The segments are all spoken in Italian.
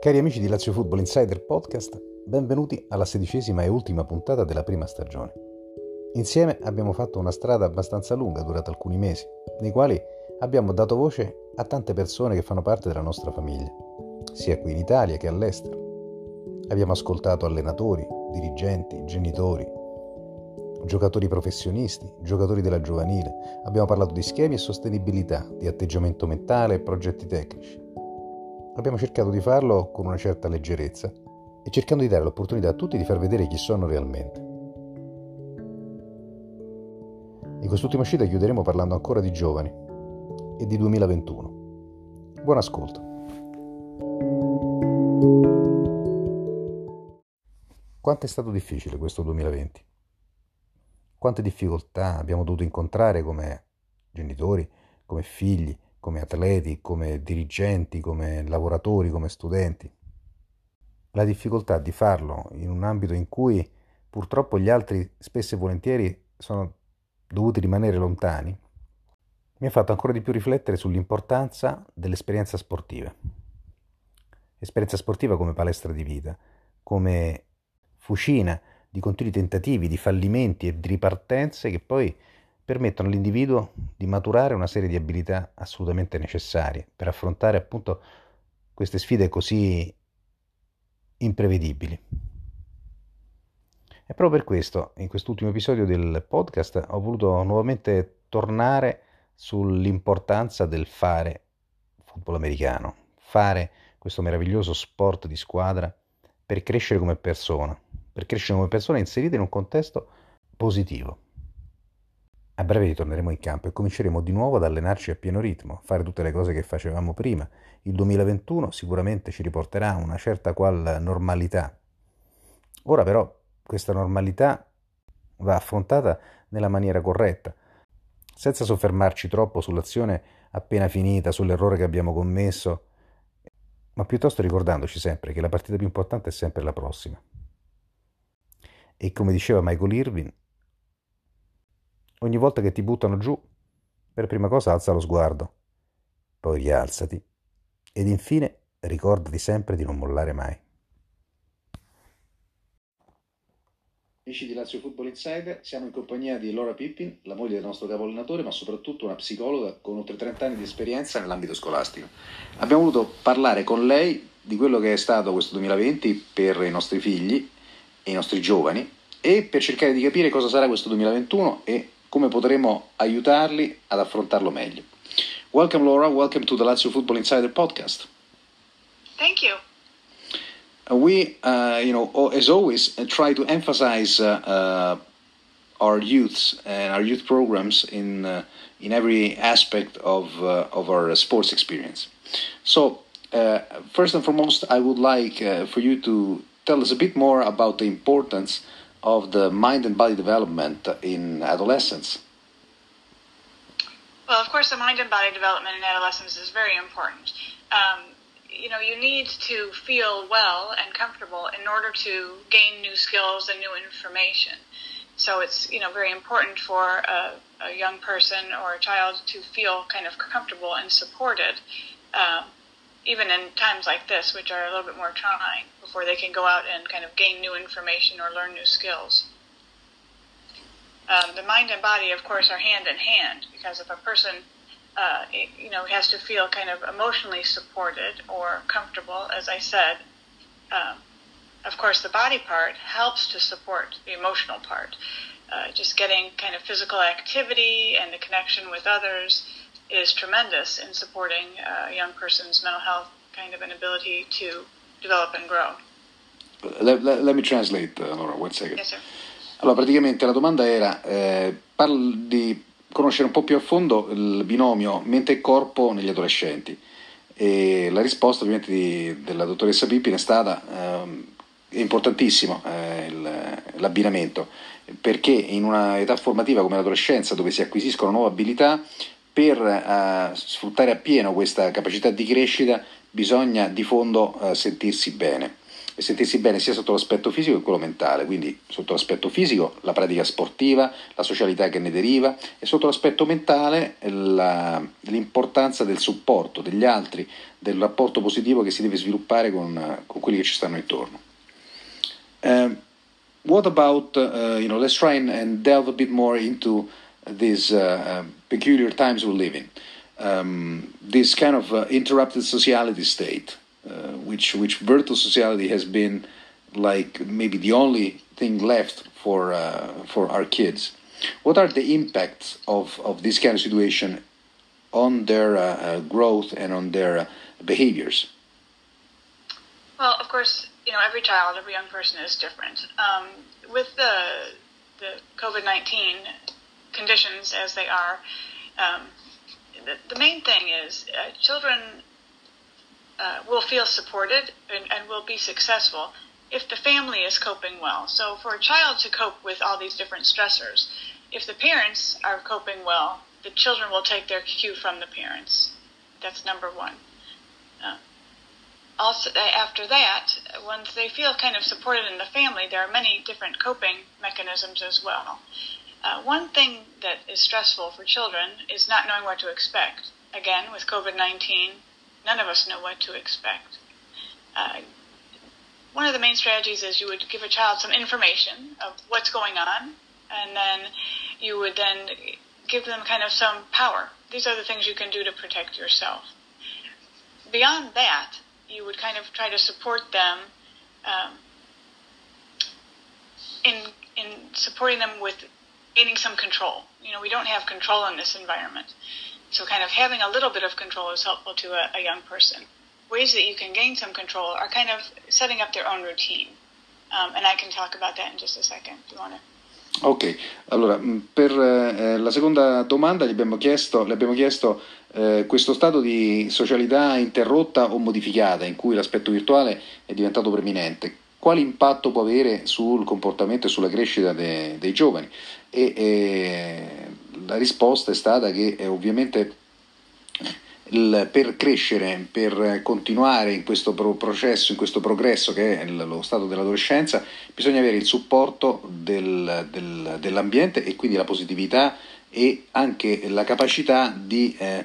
Cari amici di Lazio Football Insider Podcast, benvenuti alla sedicesima e ultima puntata della prima stagione. Insieme abbiamo fatto una strada abbastanza lunga durata alcuni mesi, nei quali abbiamo dato voce a tante persone che fanno parte della nostra famiglia, sia qui in Italia che all'estero. Abbiamo ascoltato allenatori, dirigenti, genitori, giocatori professionisti, giocatori della giovanile, abbiamo parlato di schemi e sostenibilità, di atteggiamento mentale e progetti tecnici. Abbiamo cercato di farlo con una certa leggerezza e cercando di dare l'opportunità a tutti di far vedere chi sono realmente. In quest'ultima uscita chiuderemo parlando ancora di giovani e di 2021. Buon ascolto. Quanto è stato difficile questo 2020? Quante difficoltà abbiamo dovuto incontrare come genitori, come figli, come atleti, come dirigenti, come lavoratori, come studenti. La difficoltà di farlo in un ambito in cui purtroppo gli altri spesso e volentieri sono dovuti rimanere lontani, mi ha fatto ancora di più riflettere sull'importanza dell'esperienza sportiva. Esperienza sportiva come palestra di vita, come fucina di continui tentativi, di fallimenti e di ripartenze che poi permettono all'individuo di maturare una serie di abilità assolutamente necessarie per affrontare appunto queste sfide così imprevedibili. E proprio per questo, in quest'ultimo episodio del podcast, ho voluto nuovamente tornare sull'importanza del fare football americano, fare questo meraviglioso sport di squadra per crescere come persona, per crescere come persona inserita in un contesto positivo. A breve ritorneremo in campo e cominceremo di nuovo ad allenarci a pieno ritmo, a fare tutte le cose che facevamo prima. Il 2021 sicuramente ci riporterà una certa qual normalità. Ora però questa normalità va affrontata nella maniera corretta, senza soffermarci troppo sull'azione appena finita, sull'errore che abbiamo commesso, ma piuttosto ricordandoci sempre che la partita più importante è sempre la prossima. E come diceva Michael Irvin, Ogni volta che ti buttano giù, per prima cosa alza lo sguardo, poi rialzati ed infine ricordati sempre di non mollare mai. Amici di Lazio Football Insider, siamo in compagnia di Laura Pippin, la moglie del nostro capo allenatore, ma soprattutto una psicologa con oltre 30 anni di esperienza nell'ambito scolastico. Abbiamo voluto parlare con lei di quello che è stato questo 2020 per i nostri figli e i nostri giovani e per cercare di capire cosa sarà questo 2021 e come potremo aiutarli ad affrontarlo meglio. Welcome Laura, welcome to the Lazio Football Insider podcast. Thank you. Uh, we, uh, you know, as always, uh, try to emphasize uh, uh, our youths and our youth programs in uh, in every aspect of of our sports experience. So, first and foremost, I would like for you to tell us a bit more about the importance of the mind and body development in adolescence? Well, of course, the mind and body development in adolescence is very important. Um, you know, you need to feel well and comfortable in order to gain new skills and new information. So it's you know very important for a, a young person or a child to feel kind of comfortable and supported, um, even in times like this, which are a little bit more trying before they can go out and kind of gain new information or learn new skills. Um, the mind and body, of course, are hand in hand because if a person, uh, you know, has to feel kind of emotionally supported or comfortable, as I said, um, of course, the body part helps to support the emotional part. Uh, just getting kind of physical activity and the connection with others is tremendous in supporting a young person's mental health kind of an ability to develop and grow. Let, let, let me translate, allora, one second. Yes. Allora, praticamente la domanda era eh, di conoscere un po' più a fondo il binomio mente e corpo negli adolescenti. E la risposta ovviamente di, della dottoressa Pippin è stata eh, è importantissimo eh, il, l'abbinamento, perché in una età formativa come l'adolescenza, dove si acquisiscono nuove abilità, per eh, sfruttare appieno questa capacità di crescita bisogna di fondo eh, sentirsi bene e sentirsi bene sia sotto l'aspetto fisico che quello mentale, quindi sotto l'aspetto fisico la pratica sportiva, la socialità che ne deriva e sotto l'aspetto mentale la, l'importanza del supporto degli altri, del rapporto positivo che si deve sviluppare con, con quelli che ci stanno intorno. Uh, what about, uh, you know, let's try and, and, delve a bit more into these uh, peculiar times we live in. Um, this kind of uh, interrupted sociality state, uh, which which virtual sociality has been like maybe the only thing left for uh, for our kids. What are the impacts of, of this kind of situation on their growth and on their behaviors? Well, of course, you know, every child, every young person is different. Um, with the the COVID nineteen conditions as they are, um, the, the, main thing is uh, children uh, will feel supported and, and will be successful if the family is coping well. So, for a child to cope with all these different stressors, if the parents are coping well, the children will take their cue from the parents. That's number one. Uh, also after that, once they feel kind of supported in the family, there are many different coping mechanisms as well. Uh, one thing that is stressful for children is not knowing what to expect. Again, with COVID 19, none of us know what to expect. Uh, one of the main strategies is you would give a child some information of what's going on, and then you would then give them kind of some power. These are the things you can do to protect yourself. Beyond that, you would kind of try to support them um, in in supporting them with gaining some control. You know, we don't have control in this environment, so kind of having a little bit of control is helpful to a, a young person. Ways that you can gain some control are kind of setting up their own routine, um, and I can talk about that in just a second. If you want to. Ok, allora mm, per eh, la seconda domanda gli abbiamo chiesto, le abbiamo chiesto eh, questo stato di socialità interrotta o modificata in cui l'aspetto virtuale è diventato preminente, quale impatto può avere sul comportamento e sulla crescita de, dei giovani? E eh, la risposta è stata che eh, ovviamente il, per crescere, per continuare in questo processo, in questo progresso che è lo stato dell'adolescenza, bisogna avere il supporto del, del, dell'ambiente e quindi la positività e anche la capacità di, eh,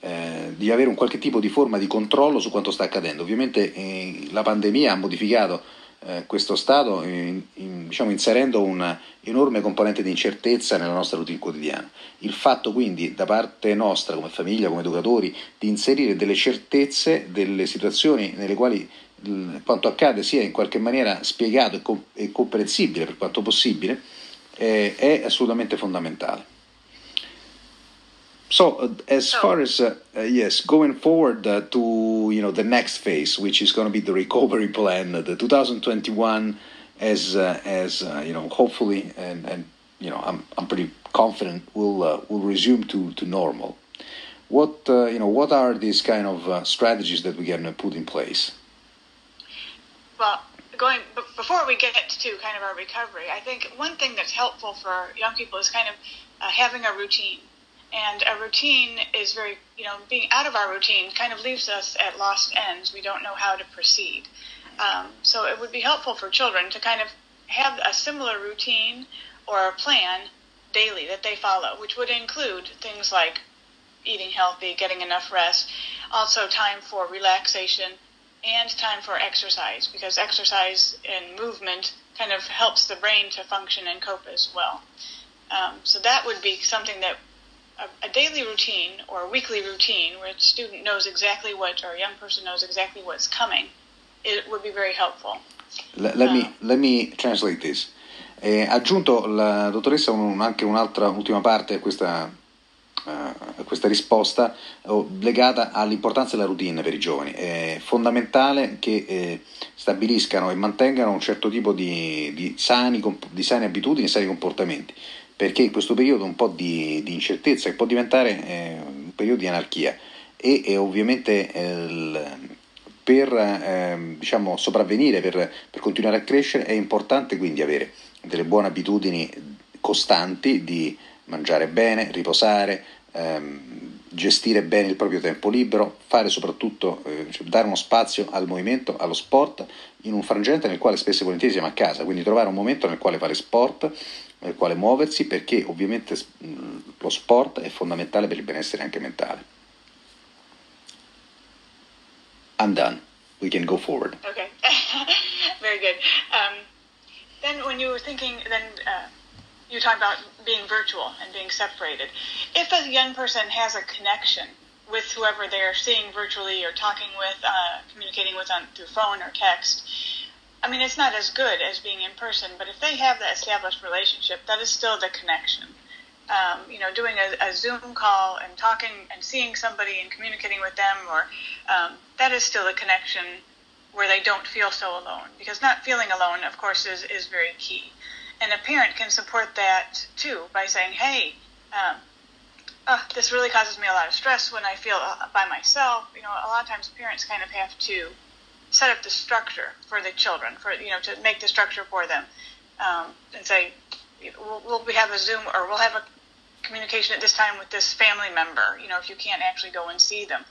eh, di, avere un qualche tipo di forma di controllo su quanto sta accadendo. Ovviamente eh, la pandemia ha modificato eh, questo stato in, in, diciamo, inserendo una enorme componente di incertezza nella nostra routine quotidiana. Il fatto quindi da parte nostra come famiglia, come educatori, di inserire delle certezze, delle situazioni nelle quali il, quanto accade sia in qualche maniera spiegato e, com- e comprensibile per quanto possibile, eh, è assolutamente fondamentale. So, uh, as far as uh, uh, yes, going forward uh, to you know the next phase, which is going to be the recovery plan, the 2021, as uh, as uh, you know, hopefully, and and you know, I'm I'm pretty confident will will resume to to normal. What you know, what are these kind of strategies that we can put in place? Well, going before we get to kind of our recovery, I think one thing that's helpful for young people is kind of having a routine and a routine is very you know being out of our routine kind of leaves us at lost ends. We don't know how to proceed. Um, so it would be helpful for children to kind of have a similar routine or a plan daily that they follow which would include things like eating healthy getting enough rest also time for relaxation and time for exercise because exercise and movement kind of helps the brain to function and cope as well. Um, so that would be something that a, a, daily routine or a weekly routine where a student knows exactly what or a young person knows exactly what's coming, it would be very helpful. Let, let uh, me let me translate this. Eh, aggiunto la dottoressa un, anche un'altra ultima parte a questa, uh, a questa risposta oh, legata all'importanza della routine per i giovani. È fondamentale che eh, stabiliscano e mantengano un certo tipo di, di, sani, di sane abitudini e sani comportamenti perché in questo periodo un po' di, di incertezza che può diventare eh, un periodo di anarchia. E, e ovviamente eh, per eh, diciamo, sopravvenire, per, per, continuare a crescere è importante quindi avere delle buone abitudini costanti di mangiare bene, riposare, ehm, gestire bene il proprio tempo libero, fare soprattutto, eh, cioè dare uno spazio al movimento, allo sport, in un frangente nel quale spesso e volentieri siamo a casa, quindi trovare un momento nel quale fare sport, nel quale muoversi, perché ovviamente lo sport è fondamentale per il benessere anche mentale. I'm done. We can go forward. Okay, very good. Um, then when you were thinking, then uh, you talk about being virtual and being separated. If a young person has a connection with whoever they're seeing virtually or talking with, uh, communicating with on through phone or text, I mean, it's not as good as being in person. But if they have that established relationship, that is still the connection. Um, you know, doing a, a, Zoom call and talking and seeing somebody and communicating with them, or um, that is still a connection where they don't feel so alone. Because not feeling alone, of course, is, is very key. And a parent can support that too by saying, hey, um, oh, this really causes me a lot of stress when I feel uh, by myself. You know, a lot of times parents kind of have to set up the structure for the children, for you know, to make the structure for them, um, and say, we'll, we'll have a Zoom or we'll have a communication at this time with this family member. You know, if you can't actually go and see them,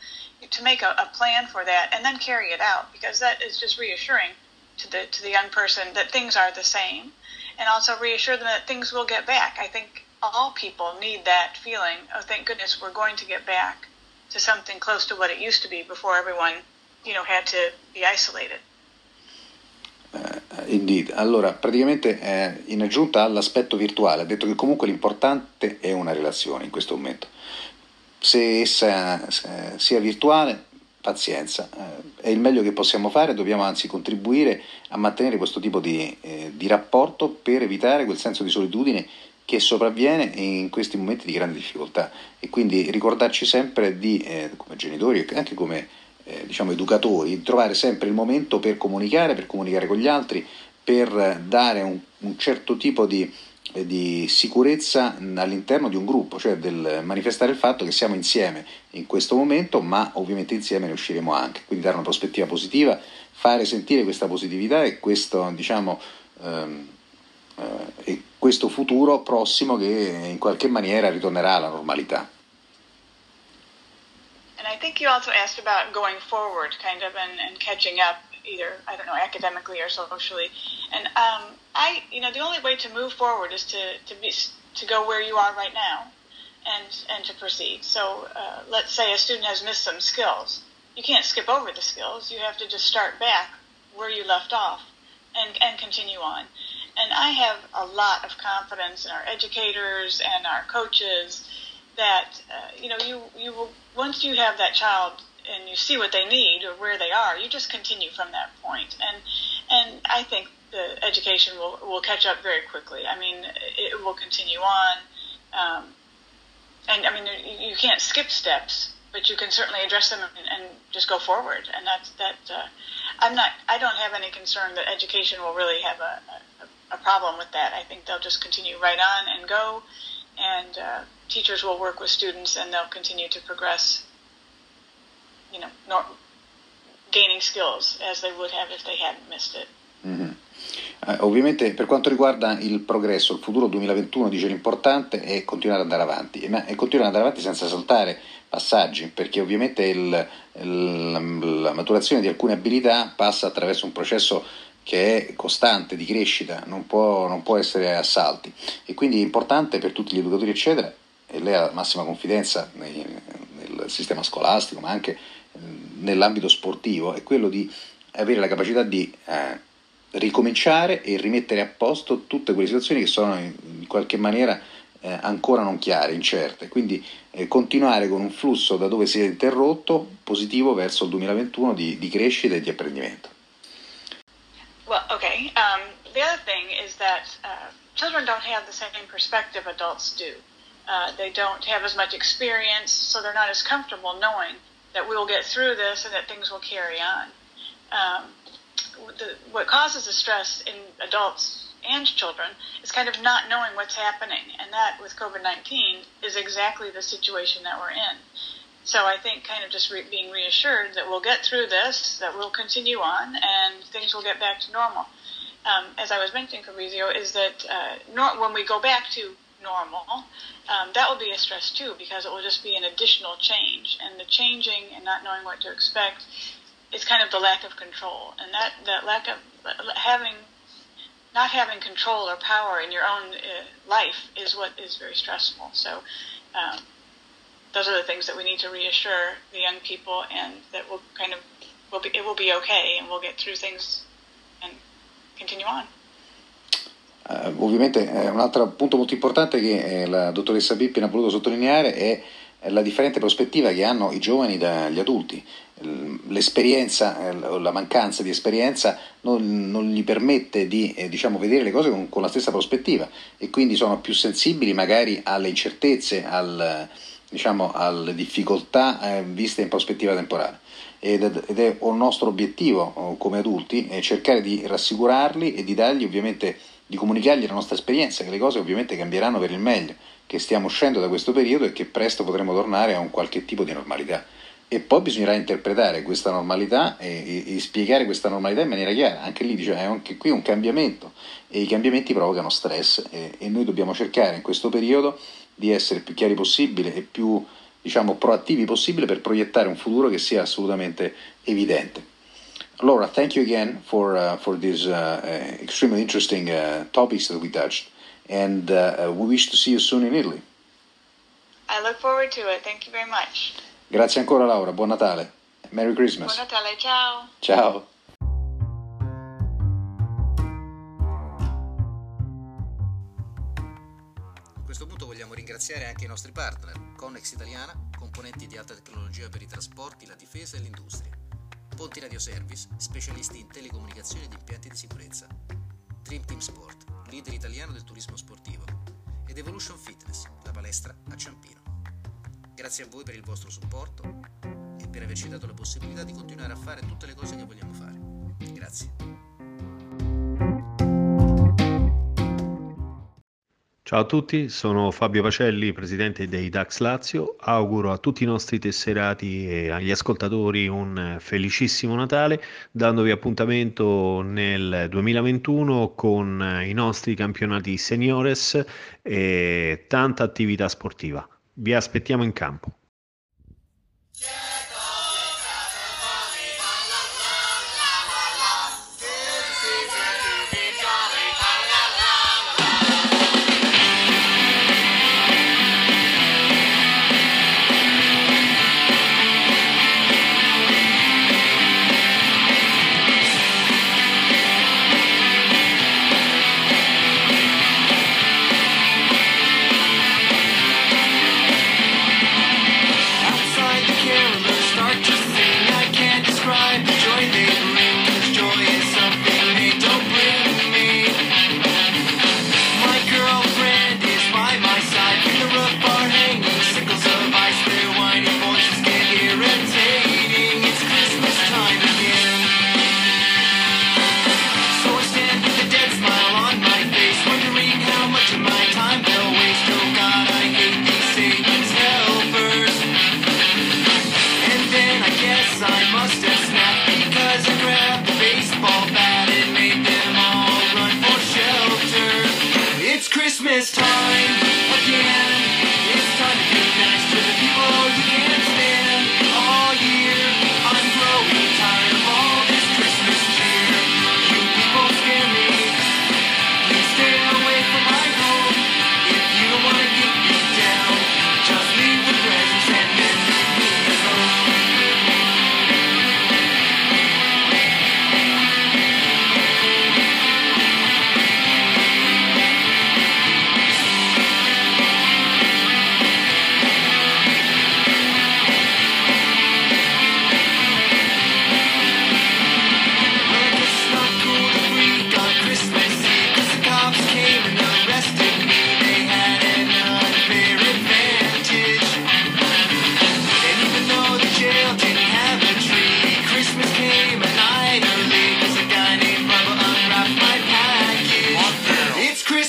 to make a, a plan for that and then carry it out because that is just reassuring to the to the young person that things are the same, and also reassure them that things will get back. I think all people need that feeling Oh, thank goodness we're going to get back to something close to what it used to be before everyone, you know, had to be isolated. Uh, indeed. Allora, praticamente eh, in aggiunta all'aspetto virtuale, ha detto che comunque l'importante è una relazione in questo momento. Se essa eh, sia virtuale, pazienza, eh, è il meglio che possiamo fare, dobbiamo anzi contribuire a mantenere questo tipo di, eh, di rapporto per evitare quel senso di solitudine che sopravviene in questi momenti di grande difficoltà e quindi ricordarci sempre di, eh, come genitori e anche come eh, diciamo, educatori, trovare sempre il momento per comunicare, per comunicare con gli altri, per dare un, un certo tipo di, eh, di, sicurezza all'interno di un gruppo, cioè del manifestare il fatto che siamo insieme in questo momento, ma ovviamente insieme ne usciremo anche, quindi dare una prospettiva positiva, fare sentire questa positività e questo diciamo, ehm, eh, e questo futuro prossimo che in qualche maniera ritornerà alla normalità. And I think you also asked about going forward, kind of, and, and catching up, either I don't know, academically or socially. And um, I, you know, the only way to move forward is to to be to go where you are right now, and and to proceed. So uh, let's say a student has missed some skills. You can't skip over the skills. You have to just start back where you left off, and and continue on. And I have a lot of confidence in our educators and our coaches that uh, you know you you will once you have that child and you see what they need or where they are, you just continue from that point. And and I think the education will will catch up very quickly. I mean, it will continue on. Um, and I mean, you, can't skip steps, but you can certainly address them and, and just go forward. And that's that. Uh, I'm not. I don't have any concern that education will really have a, a, a problem with that. I think they'll just continue right on and go, and uh, teachers will work with students and they'll continue to progress. You know, nor, gaining skills as they would have if they hadn't missed it. Mm-hmm. Eh, ovviamente per quanto riguarda il progresso, il futuro 2021 dice l'importante è continuare ad andare avanti e, e continuare ad andare avanti senza saltare passaggi, perché ovviamente il, il, la maturazione di alcune abilità passa attraverso un processo che è costante di crescita, non può, non può essere a salti e quindi è importante per tutti gli educatori eccetera, e lei ha massima confidenza nei, nel sistema scolastico ma anche nell'ambito sportivo, è quello di avere la capacità di eh, ricominciare e rimettere a posto tutte quelle situazioni che sono in, qualche maniera eh, ancora non chiare, incerte, quindi eh, continuare con un flusso da dove si è interrotto positivo verso il 2021 di, di crescita e di apprendimento. The other thing is that uh, children don't have the same perspective adults do. Uh, they don't have as much experience, so they're not as comfortable knowing that we will get through this and that things will carry on. Um, the, what causes the stress in adults and children is kind of not knowing what's happening. And that, with COVID 19, is exactly the situation that we're in. So I think kind of just re- being reassured that we'll get through this, that we'll continue on, and things will get back to normal. Um, as I was mentioning, Fabrizio, is that uh, nor- when we go back to normal, um, that will be a stress too because it will just be an additional change. And the changing and not knowing what to expect is kind of the lack of control. And that, that lack of having, not having control or power in your own uh, life is what is very stressful. So, um, those are the things that we need to reassure the young people and that will kind of, will be, it will be okay and we'll get through things continue on. Uh, ovviamente eh, un altro punto molto importante che eh, la dottoressa Pippin ha voluto sottolineare è la differente prospettiva che hanno i giovani dagli adulti. L'esperienza, eh, la mancanza di esperienza non, non gli permette di eh, diciamo, vedere le cose con, con, la stessa prospettiva e quindi sono più sensibili magari alle incertezze, al, diciamo, alle difficoltà eh, viste in prospettiva temporale. Ed è, è un nostro obiettivo come adulti cercare di rassicurarli e di dargli ovviamente di comunicargli la nostra esperienza, che le cose ovviamente cambieranno per il meglio, che stiamo uscendo da questo periodo e che presto potremo tornare a un qualche tipo di normalità. E poi bisognerà interpretare questa normalità e, e, e spiegare questa normalità in maniera chiara. Anche lì è anche qui un cambiamento e i cambiamenti provocano stress e, e noi dobbiamo cercare in questo periodo di essere più chiari possibile e più diciamo, proattivi possibile per proiettare un futuro che sia assolutamente evidente. Laura, thank you again for uh, for these uh, uh extremely interesting uh, topics that we touched, and uh, we wish to see you soon in Italy. I look forward to it. Thank you very much. Grazie ancora, Laura. Buon Natale. Merry Christmas. Buon Natale, ciao. Ciao. Ringraziare anche i nostri partner, Connex Italiana, componenti di alta tecnologia per i trasporti, la difesa e l'industria. Ponti Radio Service, specialisti in telecomunicazioni ed impianti di sicurezza. Dream Team Sport, leader italiano del turismo sportivo. Ed Evolution Fitness, la palestra a Ciampino. Grazie a voi per il vostro supporto e per averci dato la possibilità di continuare a fare tutte le cose che vogliamo fare. Grazie. Ciao a tutti, sono Fabio Pacelli, presidente dei Dax Lazio. Auguro a tutti i nostri tesserati e agli ascoltatori un felicissimo Natale, dandovi appuntamento nel 2021 con i nostri campionati seniores e tanta attività sportiva. Vi aspettiamo in campo.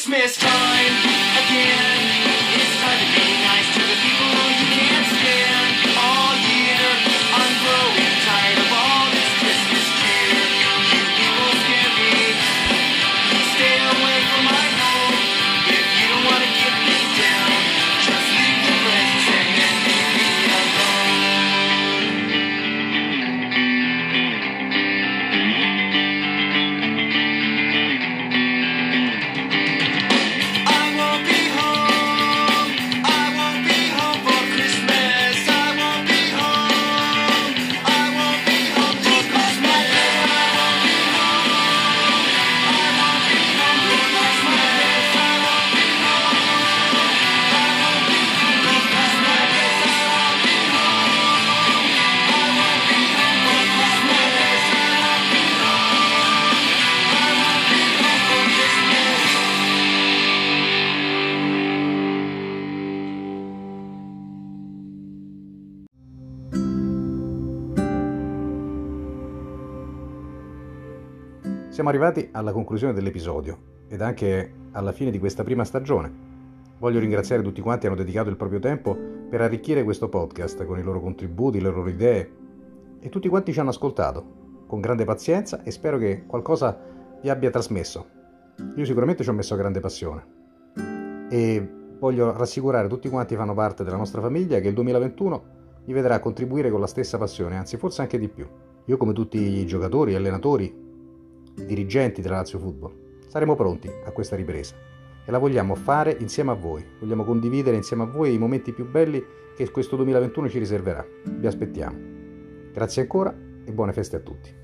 Christmas time again. Arrivati alla conclusione dell'episodio ed anche alla fine di questa prima stagione. Voglio ringraziare tutti quanti che hanno dedicato il proprio tempo per arricchire questo podcast con i loro contributi, le loro idee e tutti quanti ci hanno ascoltato con grande pazienza e spero che qualcosa vi abbia trasmesso. Io sicuramente ci ho messo grande passione e voglio rassicurare tutti quanti che fanno parte della nostra famiglia che il 2021 mi vedrà contribuire con la stessa passione, anzi forse anche di più. Io come tutti i giocatori, allenatori, dirigenti della Lazio Football, saremo pronti a questa ripresa e la vogliamo fare insieme a voi, vogliamo condividere insieme a voi i momenti più belli che questo 2021 ci riserverà. Vi aspettiamo. Grazie ancora e buone feste a tutti.